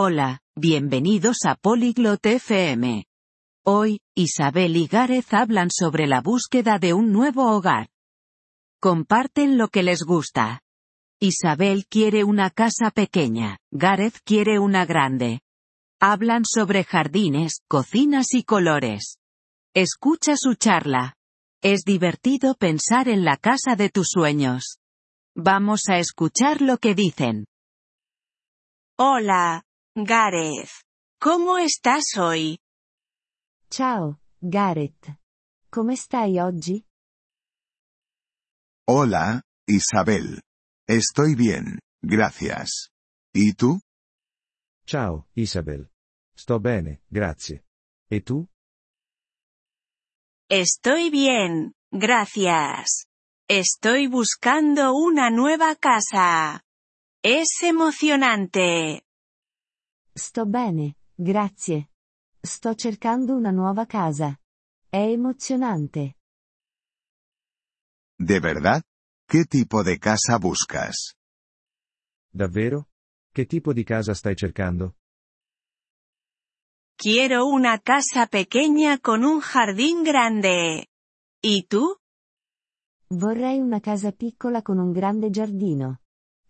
Hola, bienvenidos a Polyglot FM. Hoy, Isabel y Gareth hablan sobre la búsqueda de un nuevo hogar. Comparten lo que les gusta. Isabel quiere una casa pequeña, Gareth quiere una grande. Hablan sobre jardines, cocinas y colores. Escucha su charla. Es divertido pensar en la casa de tus sueños. Vamos a escuchar lo que dicen. Hola, Gareth. ¿Cómo estás hoy? Ciao, Gareth. Come stai oggi? Hola, Isabel. Estoy bien, gracias. ¿Y tú? Ciao, Isabel. Sto bene, grazie. E tu? Estoy bien, gracias. Estoy buscando una nueva casa. Es emocionante. Sto bene, grazie. Sto cercando una nuova casa. È emozionante. ¿De verdad? ¿Qué tipo de casa buscas? Davvero? Che tipo di casa stai cercando? Quiero una casa pequeña con un jardín grande. ¿Y tú? Vorrei una casa piccola con un grande giardino.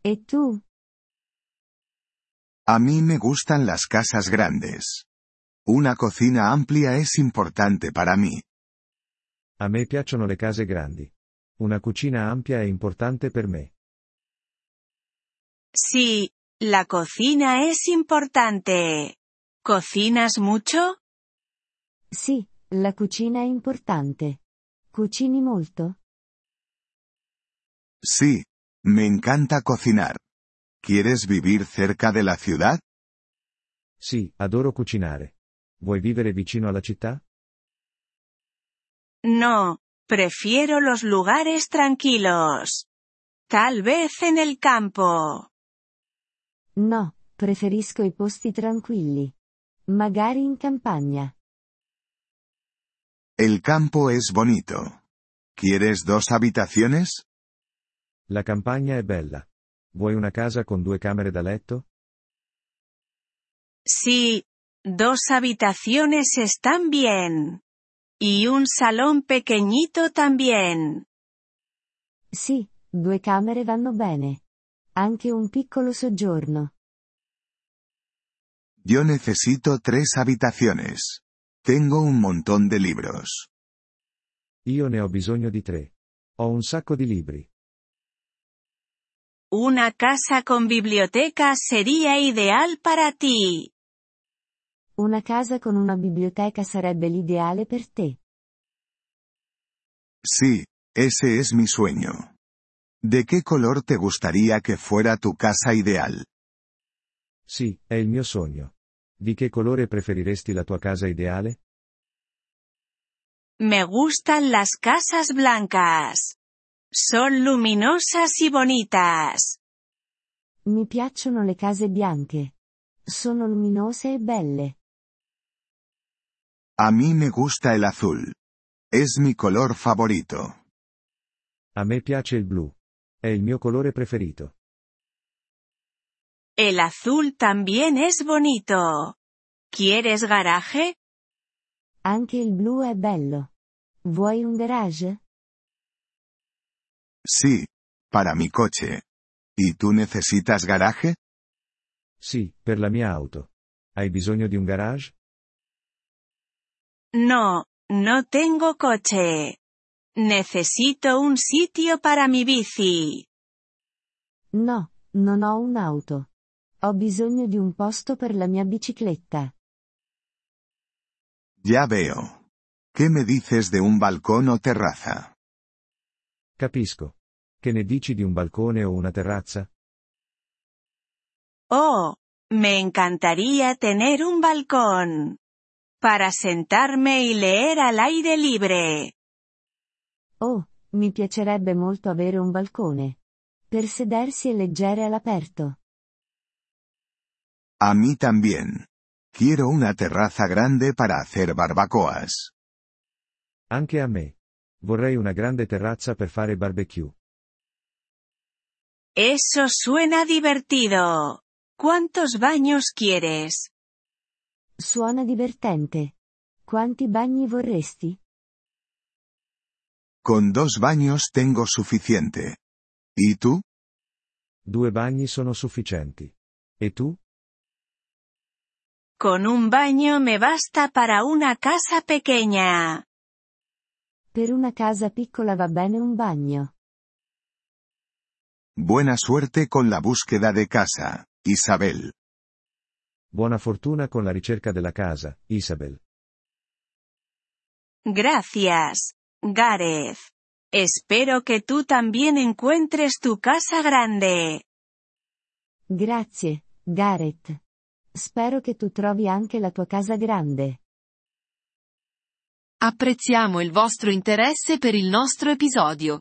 E tu? A mí me gustan las casas grandes. Una cocina amplia es importante para mí. A me piacciono le case grandi. Una cucina ampia è importante per me. Sí, la cocina es importante. ¿Cocinas mucho? Sì, la cucina è importante. Cucini molto? Sí, me encanta cocinar. ¿Quieres vivir cerca de la ciudad? Sì, adoro cucinare. Vuoi vivere vicino alla città? No, prefiero los lugares tranquilos. Tal vez en el campo. No, preferisco i posti tranquilli. Magari in campagna. El campo es bonito. ¿Quieres dos habitaciones? La campagna è bella. Vuoi una casa con due camere da letto? Sí, dos habitaciones están bien. Y un salón pequeñito también. Sì, due camere vanno bene. Anche un piccolo soggiorno. Yo necesito tres habitaciones. Tengo un montón de libros. Io ne ho bisogno di tre. Ho un sacco di libri. Una casa con biblioteca sería ideal para ti. Una casa con una biblioteca sarebbe l'ideale per te. Sí, ese es mi sueño. ¿De qué color te gustaría que fuera tu casa ideal? Sì, è il mio sogno. Di che colore preferiresti la tua casa ideale? Me gustan las casas blancas. Son luminosas y bonitas. Mi piacciono le case bianche. Sono luminose e belle. A mí me gusta el azul. Es mi color favorito. A me piace il blu. È il mio colore preferito. El azul también es bonito. ¿Quieres garaje? Anche il blu è bello. Vuoi un garage? Sí, para mi coche. ¿Y tú necesitas garaje? Sì, per la mia auto. Hai bisogno di un garage? No, no tengo coche. Necesito un sitio para mi bici. No, non ho un'auto. Ho bisogno di un posto per la mia bicicletta. Ya veo. ¿Qué me dices de un balcón o terraza? Capisco. Che ne dici di un balcone o una terrazza? Oh, me encantaría tener un balcón. Para sentarme y leer al aire libre. Oh, mi piacerebbe molto avere un balcone. Per sedersi e leggere all'aperto. A mí también. Quiero una terraza grande para hacer barbacoas. Anche a me. Vorrei una grande terrazza per fare barbecue. Eso suena divertido. ¿Cuántos baños quieres? Suona divertente. Quanti bagni vorresti? Con dos baños tengo suficiente. ¿Y tú? Due bagni sono sufficienti. E tu? Con un baño me basta para una casa pequeña. Per una casa piccola va bene un bagno. Buena suerte con la búsqueda de casa, Isabel. Buona fortuna con la ricerca della casa, Isabel. Gracias, Gareth. Espero que tú también encuentres tu casa grande. Grazie, Gareth. Spero che tu trovi anche la tua casa grande. Apprezziamo il vostro interesse per il nostro episodio.